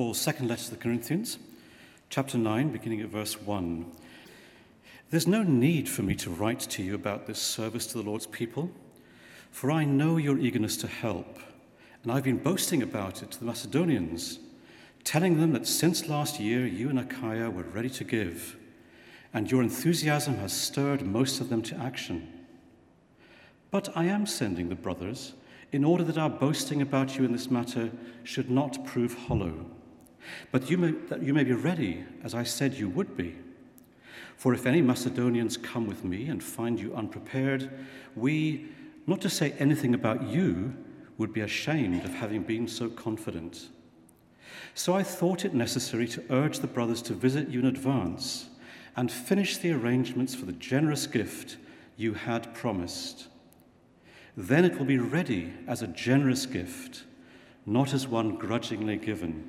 Paul's second letter to the Corinthians, chapter 9, beginning at verse 1. There's no need for me to write to you about this service to the Lord's people, for I know your eagerness to help, and I've been boasting about it to the Macedonians, telling them that since last year you and Achaia were ready to give, and your enthusiasm has stirred most of them to action. But I am sending the brothers in order that our boasting about you in this matter should not prove hollow, but you may, that you may be ready, as I said you would be. For if any Macedonians come with me and find you unprepared, we, not to say anything about you, would be ashamed of having been so confident. So I thought it necessary to urge the brothers to visit you in advance and finish the arrangements for the generous gift you had promised then it will be ready as a generous gift, not as one grudgingly given.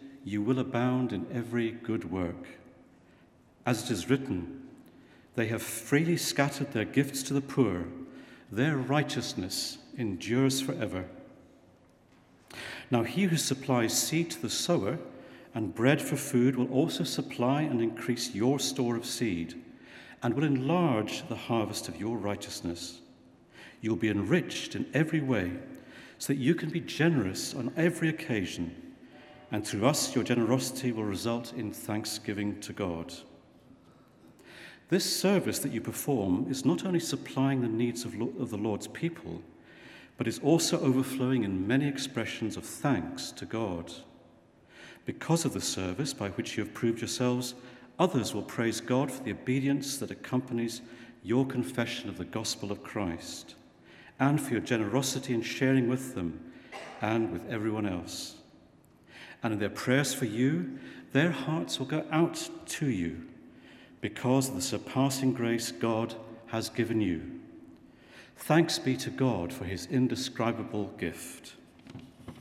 you will abound in every good work. As it is written, they have freely scattered their gifts to the poor, their righteousness endures forever. Now, he who supplies seed to the sower and bread for food will also supply and increase your store of seed and will enlarge the harvest of your righteousness. You'll be enriched in every way so that you can be generous on every occasion, and through us, your generosity will result in thanksgiving to God. This service that you perform is not only supplying the needs of, of the Lord's people, but is also overflowing in many expressions of thanks to God. Because of the service by which you have proved yourselves Others will praise God for the obedience that accompanies your confession of the gospel of Christ and for your generosity in sharing with them and with everyone else. And in their prayers for you, their hearts will go out to you because of the surpassing grace God has given you. Thanks be to God for his indescribable gift.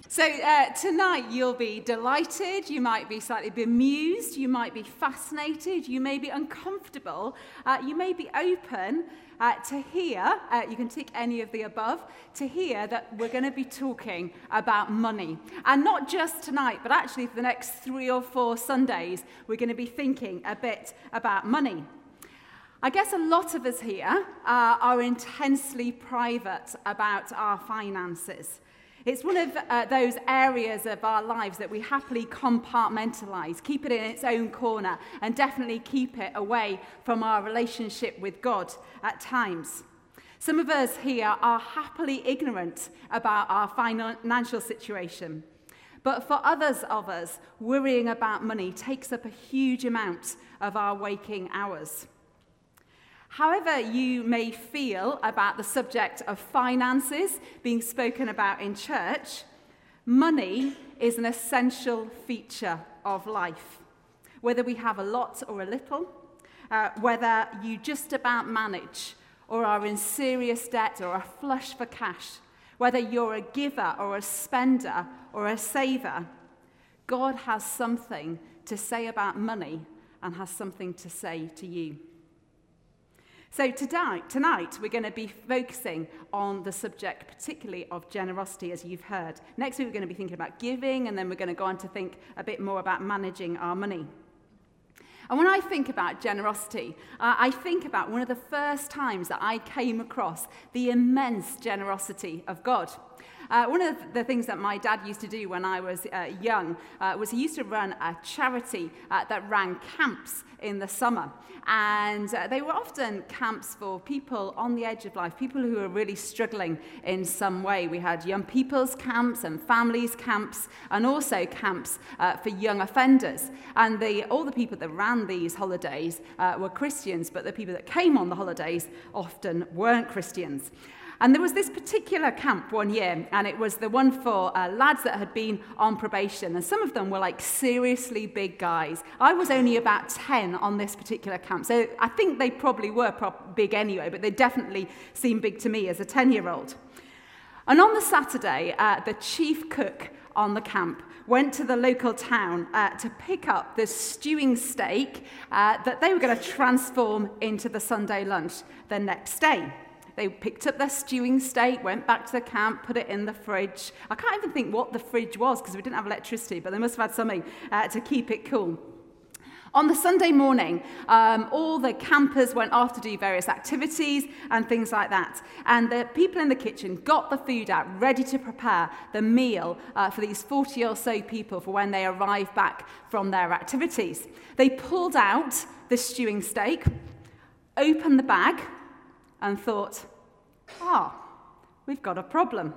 So, uh, tonight you'll be delighted, you might be slightly bemused, you might be fascinated, you may be uncomfortable, uh, you may be open uh, to hear, uh, you can tick any of the above, to hear that we're going to be talking about money. And not just tonight, but actually for the next three or four Sundays, we're going to be thinking a bit about money. I guess a lot of us here uh, are intensely private about our finances. It's one of uh, those areas of our lives that we happily compartmentalize, keep it in its own corner, and definitely keep it away from our relationship with God at times. Some of us here are happily ignorant about our financial situation. But for others of us, worrying about money takes up a huge amount of our waking hours. However, you may feel about the subject of finances being spoken about in church, money is an essential feature of life. Whether we have a lot or a little, uh, whether you just about manage or are in serious debt or are flush for cash, whether you're a giver or a spender or a saver, God has something to say about money and has something to say to you. So tonight, tonight we're going to be focusing on the subject, particularly of generosity, as you've heard. Next week, we're going to be thinking about giving, and then we're going to go on to think a bit more about managing our money. And when I think about generosity, uh, I think about one of the first times that I came across the immense generosity of God. Uh, one of the things that my dad used to do when I was uh, young uh, was he used to run a charity uh, that ran camps in the summer. And uh, they were often camps for people on the edge of life, people who were really struggling in some way. We had young people's camps and families' camps, and also camps uh, for young offenders. And the, all the people that ran these holidays uh, were Christians, but the people that came on the holidays often weren't Christians. And there was this particular camp one year, and it was the one for uh, lads that had been on probation. And some of them were like seriously big guys. I was only about 10 on this particular camp, so I think they probably were big anyway, but they definitely seemed big to me as a 10 year old. And on the Saturday, uh, the chief cook on the camp went to the local town uh, to pick up this stewing steak uh, that they were going to transform into the Sunday lunch the next day. They picked up their stewing steak, went back to the camp, put it in the fridge. I can't even think what the fridge was because we didn't have electricity, but they must have had something uh, to keep it cool. On the Sunday morning, um, all the campers went off to do various activities and things like that. And the people in the kitchen got the food out, ready to prepare the meal uh, for these 40 or so people for when they arrived back from their activities. They pulled out the stewing steak, opened the bag, and thought, ah, we've got a problem.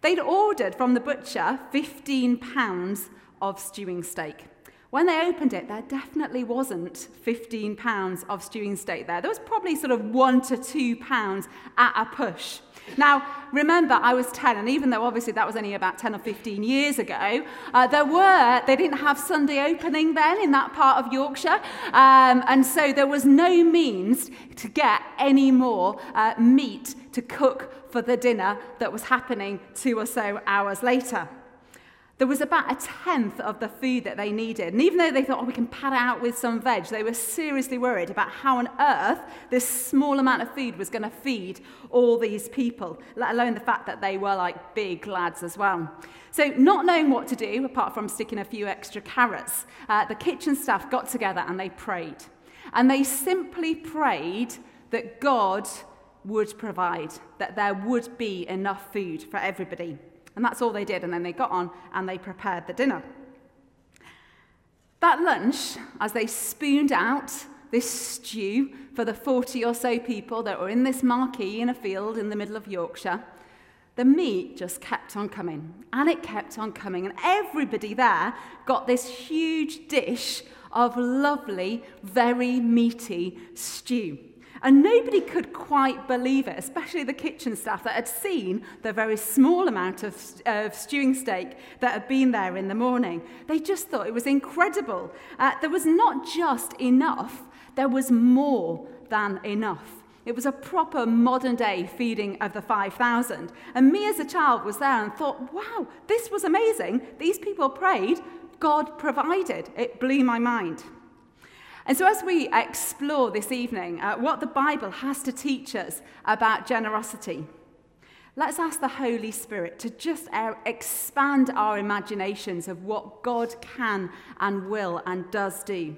They'd ordered from the butcher 15 pounds of stewing steak. When they opened it, there definitely wasn't 15 pounds of stewing steak there. There was probably sort of one to two pounds at a push. Now, remember, I was 10, and even though obviously that was only about 10 or 15 years ago, uh, there were, they didn't have Sunday opening then in that part of Yorkshire, um, and so there was no means to get any more uh, meat to cook for the dinner that was happening two or so hours later. There was about a tenth of the food that they needed. And even though they thought, oh, we can pad it out with some veg, they were seriously worried about how on earth this small amount of food was going to feed all these people, let alone the fact that they were like big lads as well. So, not knowing what to do, apart from sticking a few extra carrots, uh, the kitchen staff got together and they prayed. And they simply prayed that God would provide, that there would be enough food for everybody. And that's all they did. And then they got on and they prepared the dinner. That lunch, as they spooned out this stew for the 40 or so people that were in this marquee in a field in the middle of Yorkshire, the meat just kept on coming and it kept on coming. And everybody there got this huge dish of lovely, very meaty stew. And nobody could quite believe it, especially the kitchen staff that had seen the very small amount of, of stewing steak that had been there in the morning. They just thought it was incredible. Uh, there was not just enough, there was more than enough. It was a proper modern day feeding of the 5,000. And me as a child was there and thought, wow, this was amazing. These people prayed, God provided. It blew my mind. And so, as we explore this evening uh, what the Bible has to teach us about generosity, let's ask the Holy Spirit to just uh, expand our imaginations of what God can and will and does do.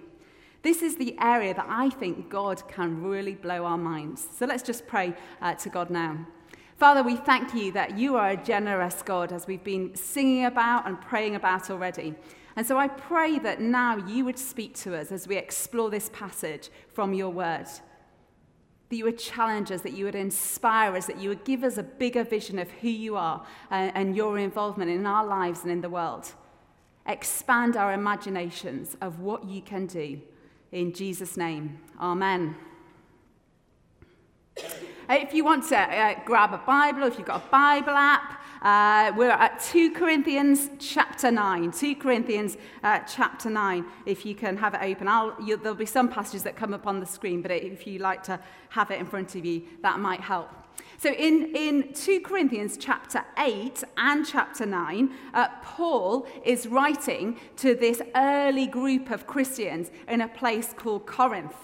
This is the area that I think God can really blow our minds. So let's just pray uh, to God now. Father, we thank you that you are a generous God, as we've been singing about and praying about already. And so I pray that now you would speak to us as we explore this passage from your word. That you would challenge us, that you would inspire us, that you would give us a bigger vision of who you are and, and your involvement in our lives and in the world. Expand our imaginations of what you can do. In Jesus' name, amen. If you want to uh, grab a Bible, if you've got a Bible app, uh, we're at 2 Corinthians chapter 9. 2 Corinthians uh, chapter 9, if you can have it open. there'll be some passages that come up on the screen, but if you like to have it in front of you, that might help. So in, in 2 Corinthians chapter 8 and chapter 9, uh, Paul is writing to this early group of Christians in a place called Corinth.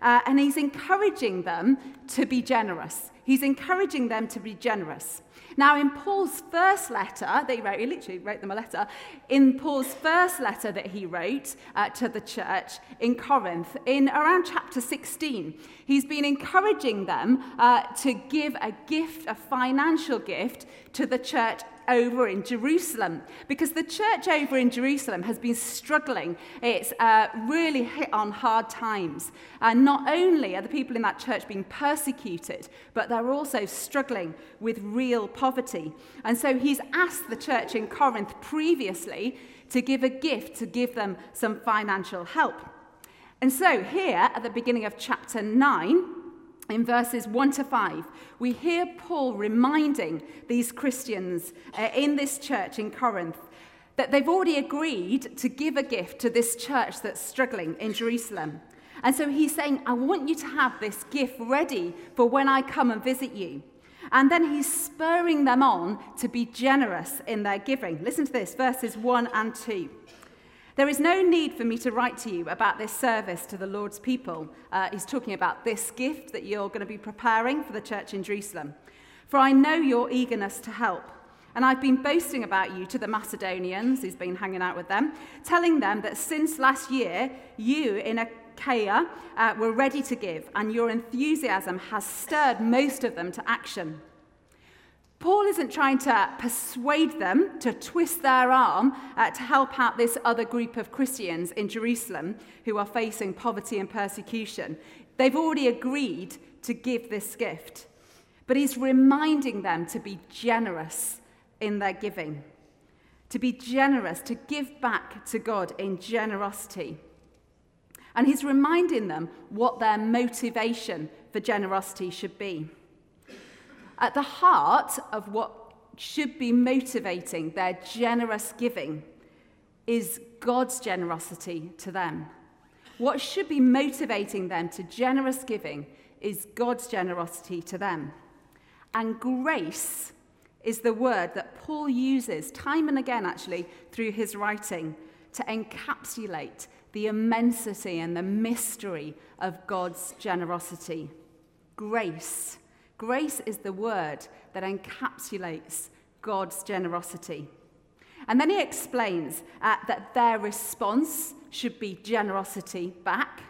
Uh, and he's encouraging them to be generous. He's encouraging them to be generous. Now, in Paul's first letter that he wrote, he literally wrote them a letter. In Paul's first letter that he wrote uh, to the church in Corinth, in around chapter 16, he's been encouraging them uh, to give a gift, a financial gift, to the church over in Jerusalem because the church over in Jerusalem has been struggling. It's uh, really hit on hard times. And not only are the people in that church being persecuted, but they're also struggling with real poverty. And so he's asked the church in Corinth previously to give a gift to give them some financial help. And so here at the beginning of chapter 9, in verses 1 to 5, we hear Paul reminding these Christians uh, in this church in Corinth that they've already agreed to give a gift to this church that's struggling in Jerusalem. And so he's saying, I want you to have this gift ready for when I come and visit you. And then he's spurring them on to be generous in their giving. Listen to this verses 1 and 2. There is no need for me to write to you about this service to the Lord's people. Uh, he's talking about this gift that you're going to be preparing for the church in Jerusalem. For I know your eagerness to help. And I've been boasting about you to the Macedonians, he's been hanging out with them, telling them that since last year, you in Achaia uh, were ready to give, and your enthusiasm has stirred most of them to action. Paul isn't trying to persuade them to twist their arm uh, to help out this other group of Christians in Jerusalem who are facing poverty and persecution. They've already agreed to give this gift. But he's reminding them to be generous in their giving, to be generous, to give back to God in generosity. And he's reminding them what their motivation for generosity should be. At the heart of what should be motivating their generous giving is God's generosity to them. What should be motivating them to generous giving is God's generosity to them. And grace is the word that Paul uses time and again, actually, through his writing to encapsulate the immensity and the mystery of God's generosity. Grace Grace is the word that encapsulates God's generosity. And then he explains uh, that their response should be generosity back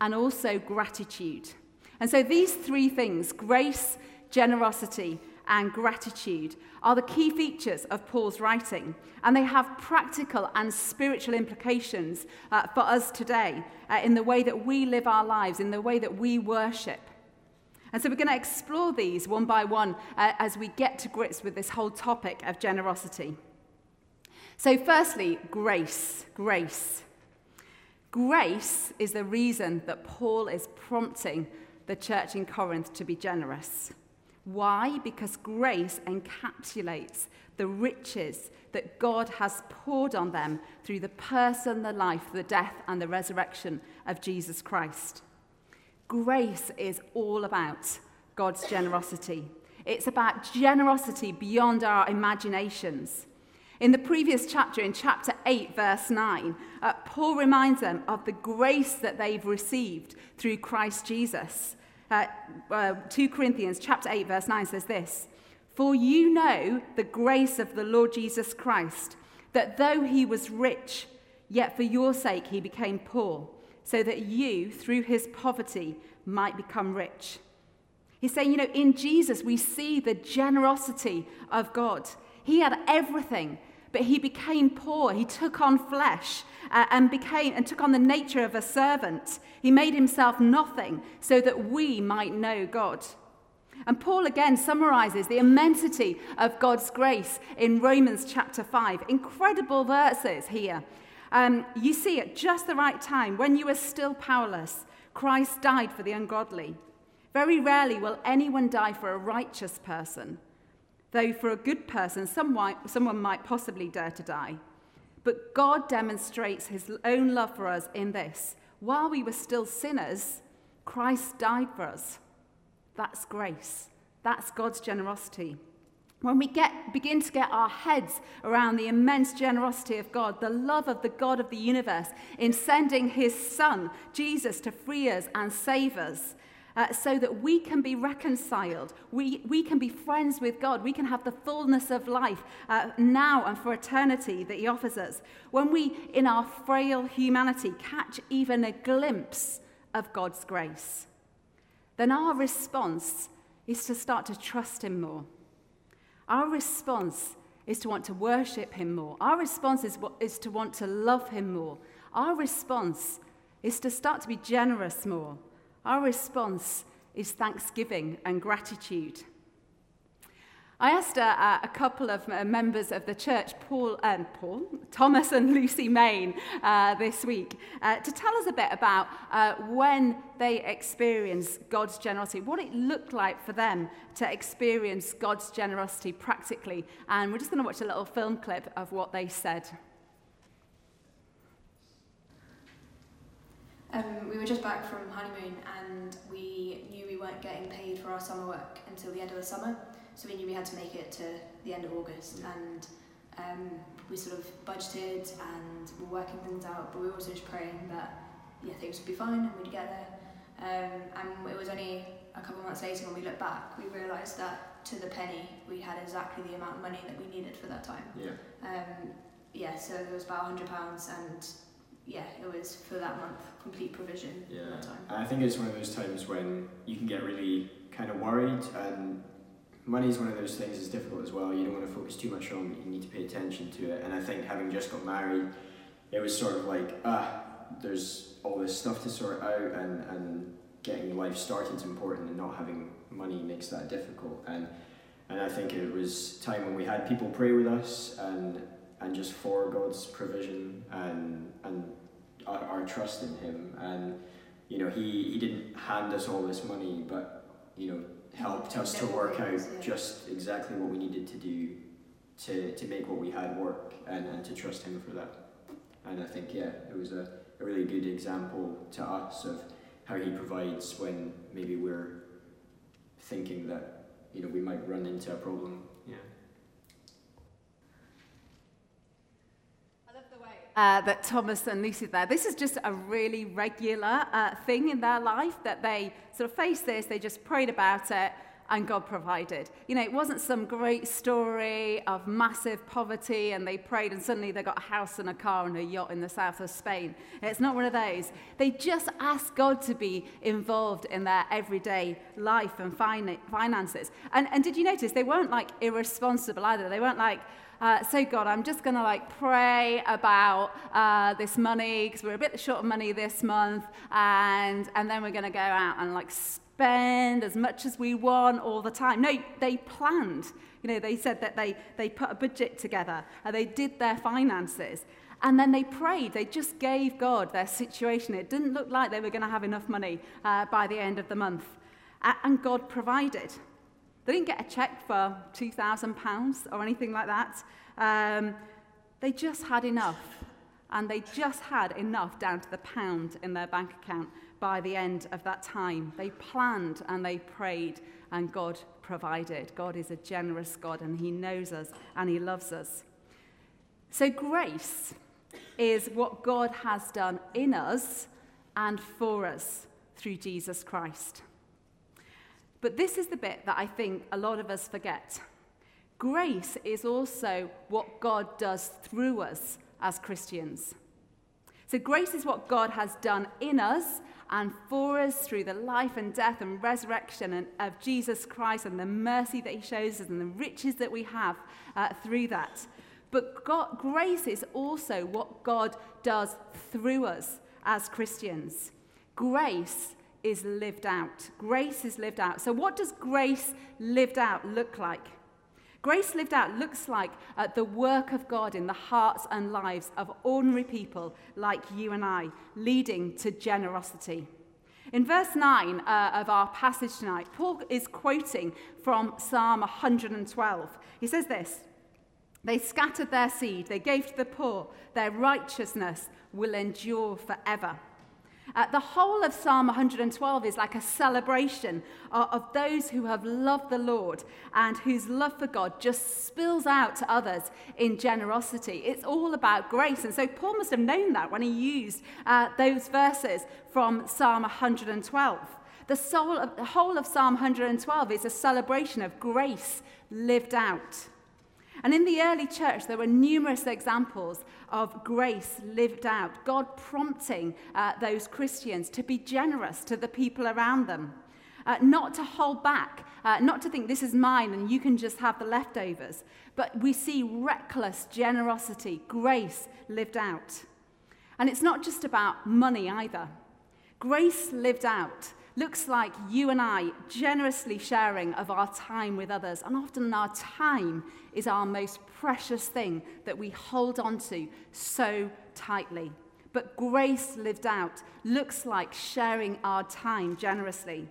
and also gratitude. And so these three things grace, generosity, and gratitude are the key features of Paul's writing, and they have practical and spiritual implications uh, for us today uh, in the way that we live our lives, in the way that we worship. And so we're going to explore these one by one uh, as we get to grips with this whole topic of generosity. So, firstly, grace. Grace. Grace is the reason that Paul is prompting the church in Corinth to be generous. Why? Because grace encapsulates the riches that God has poured on them through the person, the life, the death, and the resurrection of Jesus Christ. Grace is all about God's generosity. It's about generosity beyond our imaginations. In the previous chapter, in chapter 8, verse 9, uh, Paul reminds them of the grace that they've received through Christ Jesus. Uh, uh, 2 Corinthians chapter 8, verse 9 says this For you know the grace of the Lord Jesus Christ, that though he was rich, yet for your sake he became poor so that you, through his poverty, might become rich. He's saying, you know, in Jesus, we see the generosity of God. He had everything, but he became poor. He took on flesh uh, and became and took on the nature of a servant. He made himself nothing so that we might know God. And Paul again summarizes the immensity of God's grace in Romans chapter 5. Incredible verses here. Um, you see, at just the right time, when you were still powerless, Christ died for the ungodly. Very rarely will anyone die for a righteous person, though for a good person, someone, someone might possibly dare to die. But God demonstrates his own love for us in this. While we were still sinners, Christ died for us. That's grace. That's God's generosity. When we get, begin to get our heads around the immense generosity of God, the love of the God of the universe in sending his Son, Jesus, to free us and save us, uh, so that we can be reconciled, we, we can be friends with God, we can have the fullness of life uh, now and for eternity that he offers us. When we, in our frail humanity, catch even a glimpse of God's grace, then our response is to start to trust him more our response is to want to worship him more. Our response is, is to want to love him more. Our response is to start to be generous more. Our response is thanksgiving and gratitude. I asked uh, a couple of uh, members of the church, Paul, um, Paul, Thomas and Lucy Main, uh, this week, uh, to tell us a bit about uh, when they experienced God's generosity, what it looked like for them to experience God's generosity practically. And we're just going to watch a little film clip of what they said. Um, we were just back from honeymoon and we knew we weren't getting paid for our summer work until the end of the summer. So we knew we had to make it to the end of August, and um, we sort of budgeted and we were working things out, but we were also just praying that yeah things would be fine and we'd get there. Um, and it was only a couple of months later when we looked back, we realised that to the penny we had exactly the amount of money that we needed for that time. Yeah. Um, yeah, so it was about hundred pounds, and yeah, it was for that month complete provision. Yeah. That time. I think it's one of those times when you can get really kind of worried and money is one of those things that's difficult as well. You don't want to focus too much on it. You need to pay attention to it. And I think having just got married, it was sort of like, ah, there's all this stuff to sort out and, and getting life started is important and not having money makes that difficult. And and I think it was time when we had people pray with us and and just for God's provision and and our, our trust in Him. And you know, He He didn't hand us all this money, but you know, helped us to work out just exactly what we needed to do to, to make what we had work and, and to trust him for that. And I think, yeah, it was a, a really good example to us of how he provides when maybe we're thinking that, you know, we might run into a problem. Yeah. Uh, that Thomas and Lucy there. This is just a really regular uh, thing in their life that they sort of faced this, they just prayed about it, and God provided. You know, it wasn't some great story of massive poverty and they prayed and suddenly they got a house and a car and a yacht in the south of Spain. It's not one of those. They just asked God to be involved in their everyday life and finances. And, and did you notice they weren't like irresponsible either? They weren't like, uh, so, God, I'm just going to like pray about uh, this money because we're a bit short of money this month, and, and then we're going to go out and like spend as much as we want all the time. No, they planned. You know, they said that they, they put a budget together and they did their finances. And then they prayed. They just gave God their situation. It didn't look like they were going to have enough money uh, by the end of the month. And God provided. They didn't get a check for £2,000 or anything like that. Um, they just had enough. And they just had enough down to the pound in their bank account by the end of that time. They planned and they prayed, and God provided. God is a generous God, and He knows us and He loves us. So, grace is what God has done in us and for us through Jesus Christ. But this is the bit that I think a lot of us forget. Grace is also what God does through us as Christians. So, grace is what God has done in us and for us through the life and death and resurrection of Jesus Christ and the mercy that He shows us and the riches that we have uh, through that. But God, grace is also what God does through us as Christians. Grace is lived out. Grace is lived out. So, what does grace lived out look like? Grace lived out looks like uh, the work of God in the hearts and lives of ordinary people like you and I, leading to generosity. In verse 9 uh, of our passage tonight, Paul is quoting from Psalm 112. He says this They scattered their seed, they gave to the poor, their righteousness will endure forever. Uh, the whole of Psalm 112 is like a celebration of, of those who have loved the Lord and whose love for God just spills out to others in generosity. It's all about grace. And so Paul must have known that when he used uh, those verses from Psalm 112. The, soul of, the whole of Psalm 112 is a celebration of grace lived out. And in the early church, there were numerous examples of grace lived out, God prompting uh, those Christians to be generous to the people around them, uh, not to hold back, uh, not to think this is mine and you can just have the leftovers. But we see reckless generosity, grace lived out. And it's not just about money either. Grace lived out looks like you and I generously sharing of our time with others. And often our time is our most precious thing that we hold on to so tightly. But grace lived out looks like sharing our time generously.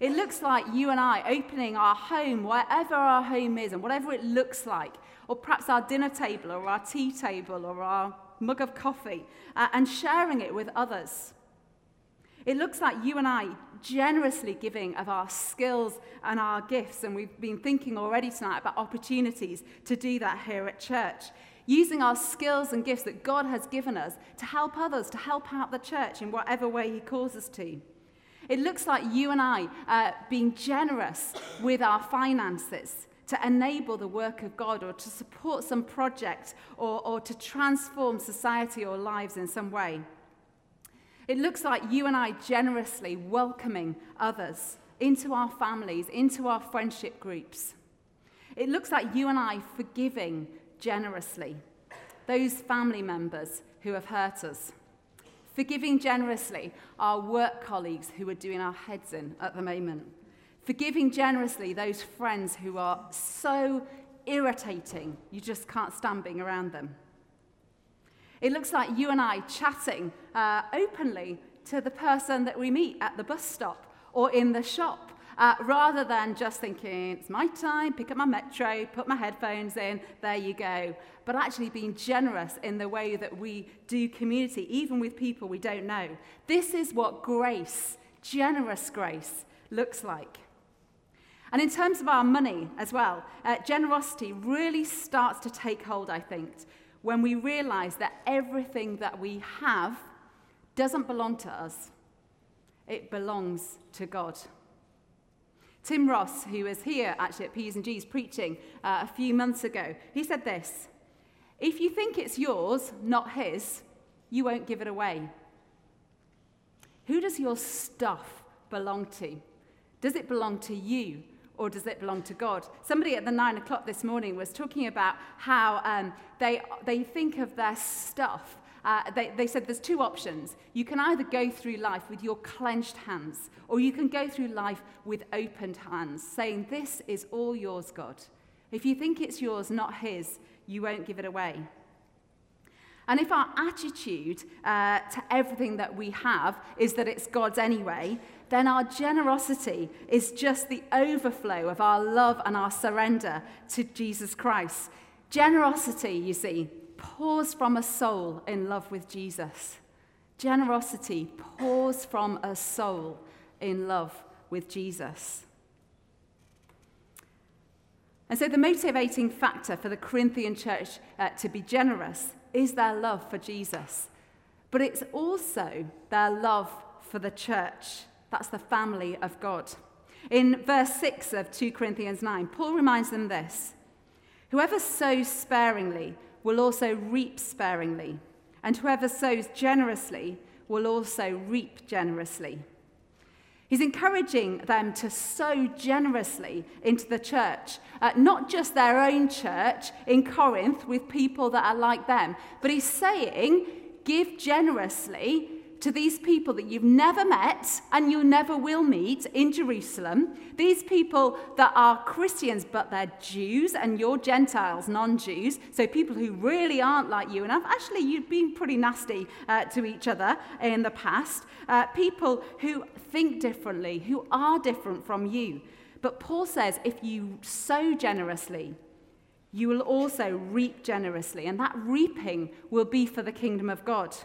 It looks like you and I opening our home, wherever our home is, and whatever it looks like, or perhaps our dinner table, or our tea table, or our mug of coffee, uh, and sharing it with others. It looks like you and I generously giving of our skills and our gifts, and we've been thinking already tonight about opportunities to do that here at church. Using our skills and gifts that God has given us to help others, to help out the church in whatever way He calls us to. It looks like you and I uh, being generous with our finances to enable the work of God or to support some project or, or to transform society or lives in some way. It looks like you and I generously welcoming others into our families, into our friendship groups. It looks like you and I forgiving generously those family members who have hurt us forgiving generously our work colleagues who are doing our heads in at the moment, forgiving generously those friends who are so irritating you just can't stand being around them. It looks like you and I chatting uh, openly to the person that we meet at the bus stop or in the shop uh, rather than just thinking, it's my time, pick up my metro, put my headphones in, there you go. But actually being generous in the way that we do community, even with people we don't know. This is what grace, generous grace, looks like. And in terms of our money as well, uh, generosity really starts to take hold, I think, when we realize that everything that we have doesn't belong to us, it belongs to God. Tim Ross, who was here actually at P's and G's preaching uh, a few months ago, he said this If you think it's yours, not his, you won't give it away. Who does your stuff belong to? Does it belong to you or does it belong to God? Somebody at the nine o'clock this morning was talking about how um, they, they think of their stuff uh, they, they said there's two options. You can either go through life with your clenched hands, or you can go through life with opened hands, saying, This is all yours, God. If you think it's yours, not His, you won't give it away. And if our attitude uh, to everything that we have is that it's God's anyway, then our generosity is just the overflow of our love and our surrender to Jesus Christ. Generosity, you see, pours from a soul in love with Jesus. Generosity pours from a soul in love with Jesus. And so, the motivating factor for the Corinthian church uh, to be generous is their love for Jesus. But it's also their love for the church. That's the family of God. In verse 6 of 2 Corinthians 9, Paul reminds them this Whoever sows sparingly will also reap sparingly, and whoever sows generously will also reap generously. He's encouraging them to sow generously into the church, uh, not just their own church in Corinth with people that are like them, but he's saying, give generously to these people that you've never met and you never will meet in Jerusalem, these people that are Christians but they're Jews and you're Gentiles, non Jews, so people who really aren't like you, and actually you've been pretty nasty uh, to each other in the past, uh, people who think differently, who are different from you. But Paul says if you sow generously, you will also reap generously, and that reaping will be for the kingdom of God.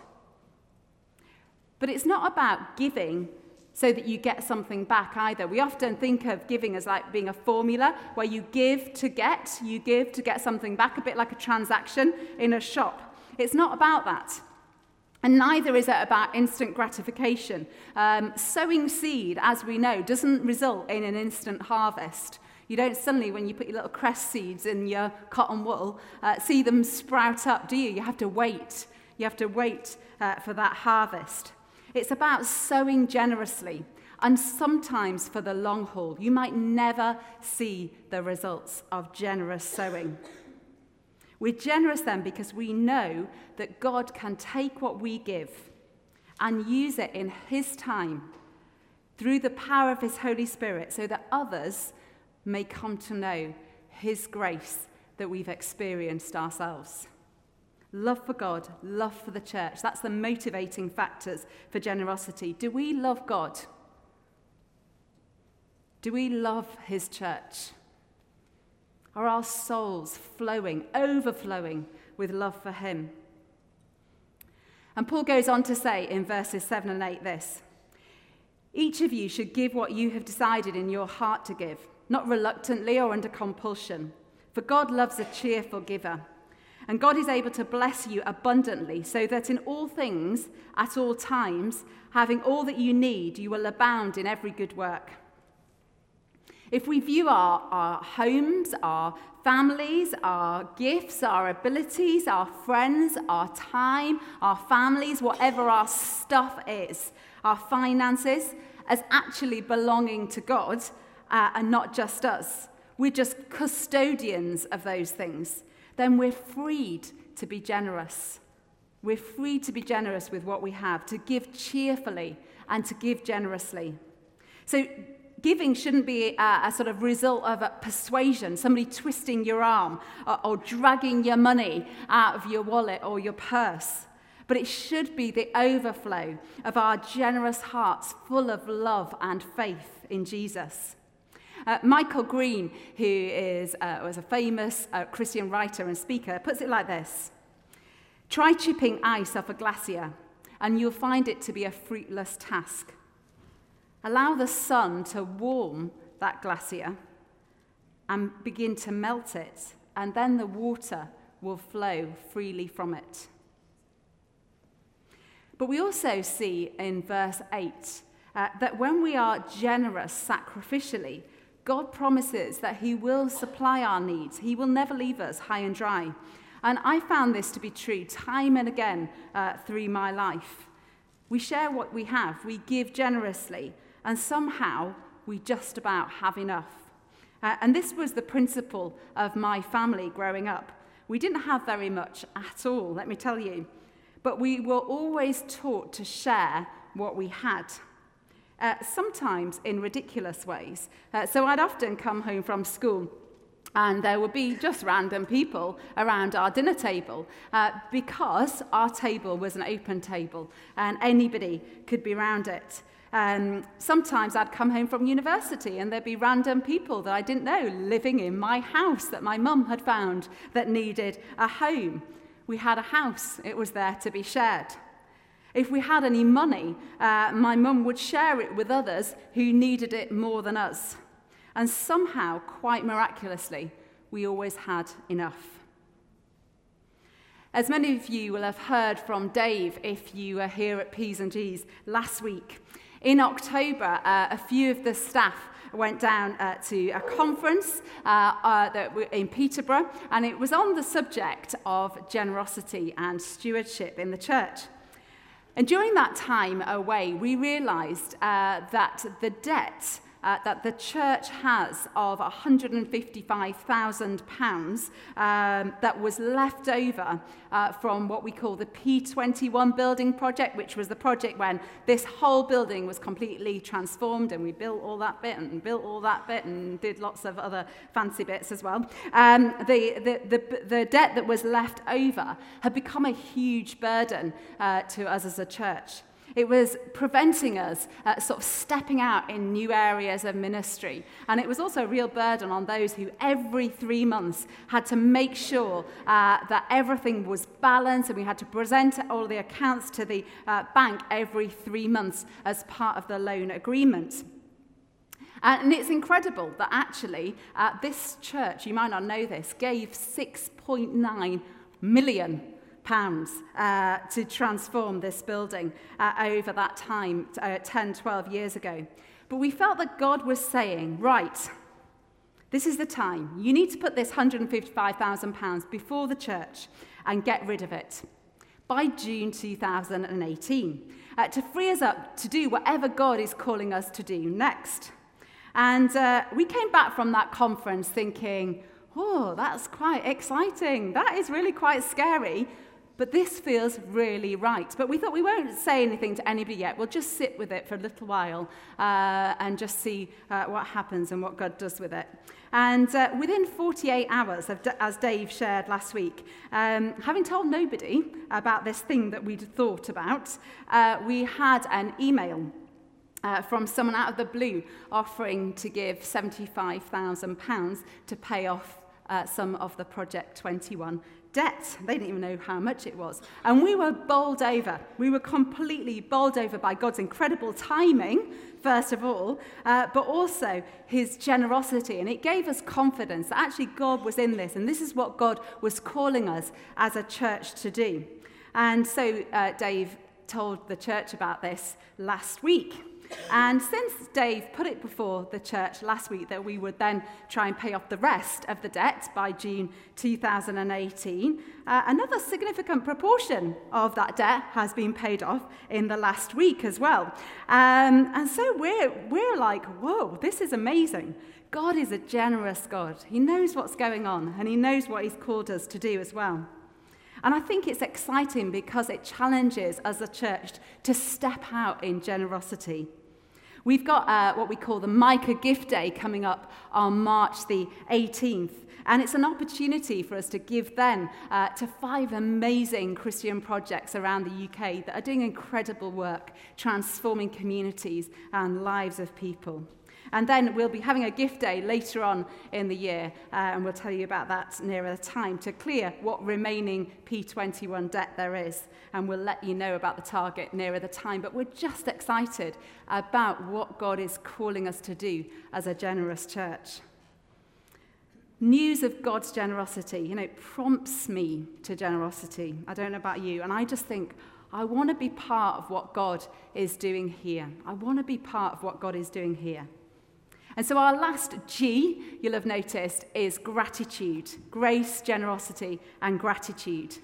But it's not about giving so that you get something back either. We often think of giving as like being a formula where you give to get, you give to get something back, a bit like a transaction in a shop. It's not about that. And neither is it about instant gratification. Um, sowing seed, as we know, doesn't result in an instant harvest. You don't suddenly, when you put your little cress seeds in your cotton wool, uh, see them sprout up, do you? You have to wait. You have to wait uh, for that harvest. It's about sowing generously and sometimes for the long haul. You might never see the results of generous sowing. We're generous then because we know that God can take what we give and use it in His time through the power of his Holy Spirit so that others may come to know his grace that we've experienced ourselves. Love for God, love for the church. That's the motivating factors for generosity. Do we love God? Do we love his church? Are our souls flowing, overflowing with love for him? And Paul goes on to say in verses 7 and 8 this Each of you should give what you have decided in your heart to give, not reluctantly or under compulsion, for God loves a cheerful giver. And God is able to bless you abundantly, so that in all things, at all times, having all that you need, you will abound in every good work. If we view our, our homes, our families, our gifts, our abilities, our friends, our time, our families, whatever our stuff is, our finances, as actually belonging to God uh, and not just us, we're just custodians of those things, then we're freed to be generous. We're free to be generous with what we have, to give cheerfully and to give generously. So giving shouldn't be a, a, sort of result of a persuasion, somebody twisting your arm or, or dragging your money out of your wallet or your purse. But it should be the overflow of our generous hearts full of love and faith in Jesus. Uh, Michael Green, who is, uh, was a famous uh, Christian writer and speaker, puts it like this Try chipping ice off a glacier, and you'll find it to be a fruitless task. Allow the sun to warm that glacier and begin to melt it, and then the water will flow freely from it. But we also see in verse 8 uh, that when we are generous sacrificially, God promises that He will supply our needs. He will never leave us high and dry. And I found this to be true time and again uh, through my life. We share what we have, we give generously, and somehow we just about have enough. Uh, and this was the principle of my family growing up. We didn't have very much at all, let me tell you, but we were always taught to share what we had. uh, sometimes in ridiculous ways. Uh, so I'd often come home from school and there would be just random people around our dinner table uh, because our table was an open table and anybody could be around it. Um, sometimes I'd come home from university and there'd be random people that I didn't know living in my house that my mum had found that needed a home. We had a house, it was there to be shared. If we had any money, uh, my mum would share it with others who needed it more than us. And somehow, quite miraculously, we always had enough. As many of you will have heard from Dave if you were here at P's and G's last week, in October, uh, a few of the staff went down uh, to a conference uh, uh, in Peterborough, and it was on the subject of generosity and stewardship in the church. And during that time away, we realized uh, that the debt uh, that the church has of £155,000 um, that was left over uh, from what we call the P21 building project, which was the project when this whole building was completely transformed and we built all that bit and built all that bit and did lots of other fancy bits as well. Um, the, the, the, the debt that was left over had become a huge burden uh, to us as a church. It was preventing us uh, sort of stepping out in new areas of ministry. And it was also a real burden on those who every three months had to make sure uh, that everything was balanced and we had to present all the accounts to the uh, bank every three months as part of the loan agreement. And it's incredible that actually uh, this church, you might not know this, gave 6.9 million pounds uh, to transform this building uh, over that time, uh, 10, 12 years ago. But we felt that God was saying, right, this is the time. You need to put this £155,000 before the church and get rid of it by June 2018 uh, to free us up to do whatever God is calling us to do next. And uh, we came back from that conference thinking, oh, that's quite exciting. That is really quite scary. But this feels really right. But we thought we won't say anything to anybody yet. We'll just sit with it for a little while uh, and just see uh, what happens and what God does with it. And uh, within 48 hours, of, as Dave shared last week, um, having told nobody about this thing that we'd thought about, uh, we had an email uh, from someone out of the blue offering to give £75,000 to pay off uh, some of the Project 21 debt. They didn't even know how much it was. And we were bowled over. We were completely bowled over by God's incredible timing, first of all, uh, but also his generosity. And it gave us confidence that actually God was in this. And this is what God was calling us as a church to do. And so uh, Dave told the church about this last week. And since Dave put it before the church last week that we would then try and pay off the rest of the debt by June 2018, uh, another significant proportion of that debt has been paid off in the last week as well. Um, and so we're, we're like, whoa, this is amazing. God is a generous God. He knows what's going on and He knows what He's called us to do as well. And I think it's exciting because it challenges as a church to step out in generosity. We've got uh, what we call the Micah Gift Day coming up on March the 18th. And it's an opportunity for us to give then uh, to five amazing Christian projects around the UK that are doing incredible work, transforming communities and lives of people. And then we'll be having a gift day later on in the year, uh, and we'll tell you about that nearer the time to clear what remaining P21 debt there is. And we'll let you know about the target nearer the time. But we're just excited about what God is calling us to do as a generous church. News of God's generosity, you know, prompts me to generosity. I don't know about you. And I just think, I want to be part of what God is doing here. I want to be part of what God is doing here. And so our last G, you'll have noticed, is gratitude grace, generosity, and gratitude.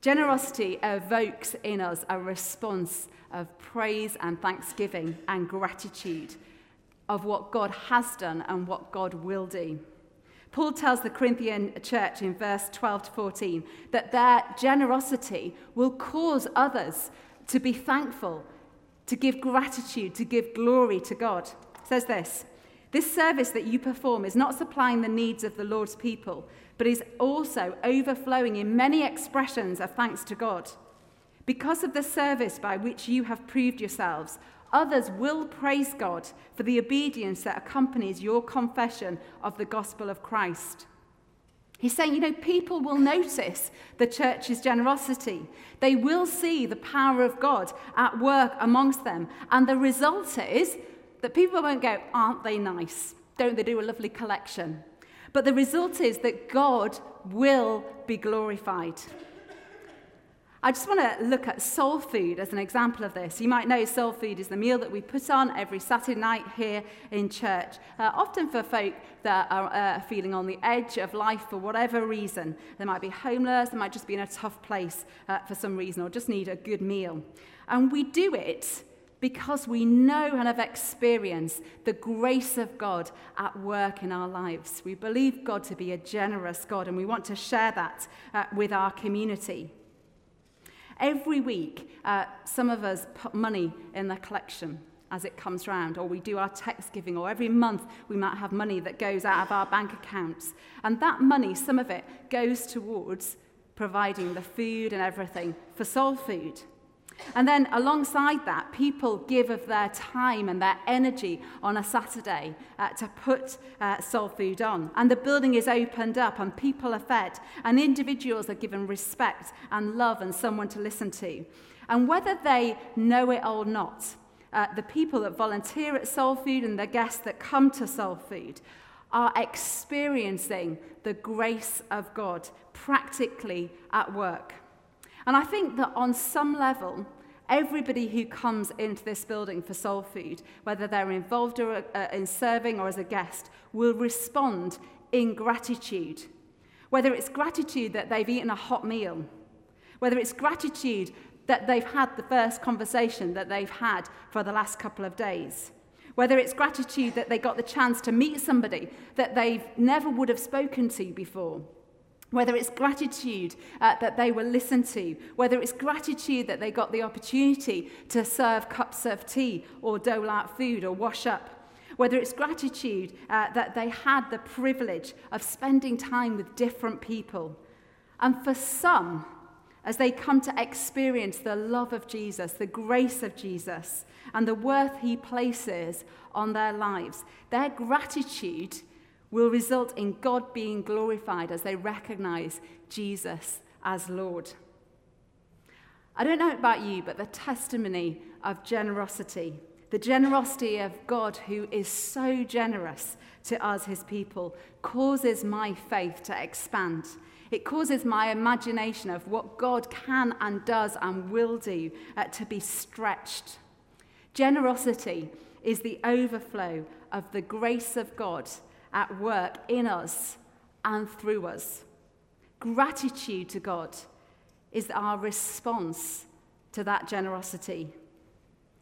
Generosity evokes in us a response of praise and thanksgiving and gratitude of what God has done and what God will do. Paul tells the Corinthian church in verse 12 to 14 that their generosity will cause others to be thankful, to give gratitude, to give glory to God says this This service that you perform is not supplying the needs of the Lord's people, but is also overflowing in many expressions of thanks to God. Because of the service by which you have proved yourselves, others will praise God for the obedience that accompanies your confession of the gospel of Christ. He's saying, you know, people will notice the church's generosity. They will see the power of God at work amongst them. And the result is that people won't go, aren't they nice? Don't they do a lovely collection? But the result is that God will be glorified. I just want to look at soul food as an example of this. You might know soul food is the meal that we put on every Saturday night here in church, uh, often for folk that are uh, feeling on the edge of life for whatever reason. They might be homeless, they might just be in a tough place uh, for some reason, or just need a good meal. And we do it because we know and have experienced the grace of God at work in our lives. We believe God to be a generous God, and we want to share that uh, with our community. Every week, uh, some of us put money in the collection as it comes round, or we do our text giving, or every month we might have money that goes out of our bank accounts. And that money, some of it, goes towards providing the food and everything for soul food. And then alongside that, people give of their time and their energy on a Saturday uh, to put uh, soul food on. And the building is opened up and people are fed and individuals are given respect and love and someone to listen to. And whether they know it or not, uh, the people that volunteer at Soul Food and the guests that come to Soul Food are experiencing the grace of God practically at work. And I think that on some level, everybody who comes into this building for soul food, whether they're involved or, uh, in serving or as a guest, will respond in gratitude. Whether it's gratitude that they've eaten a hot meal, whether it's gratitude that they've had the first conversation that they've had for the last couple of days, whether it's gratitude that they got the chance to meet somebody that they never would have spoken to before, whether it's gratitude uh, that they were listened to, whether it's gratitude that they got the opportunity to serve cups of tea or dole out food or wash up, whether it's gratitude uh, that they had the privilege of spending time with different people. And for some, as they come to experience the love of Jesus, the grace of Jesus, and the worth he places on their lives, their gratitude will result in God being glorified as they recognize Jesus as Lord. I don't know about you, but the testimony of generosity, the generosity of God who is so generous to us, his people, causes my faith to expand. It causes my imagination of what God can and does and will do uh, to be stretched. Generosity is the overflow of the grace of God at work in us and through us. Gratitude to God is our response to that generosity.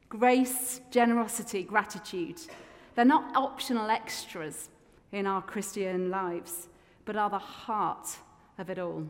Grace, generosity, gratitude. They're not optional extras in our Christian lives, but are the heart of it all.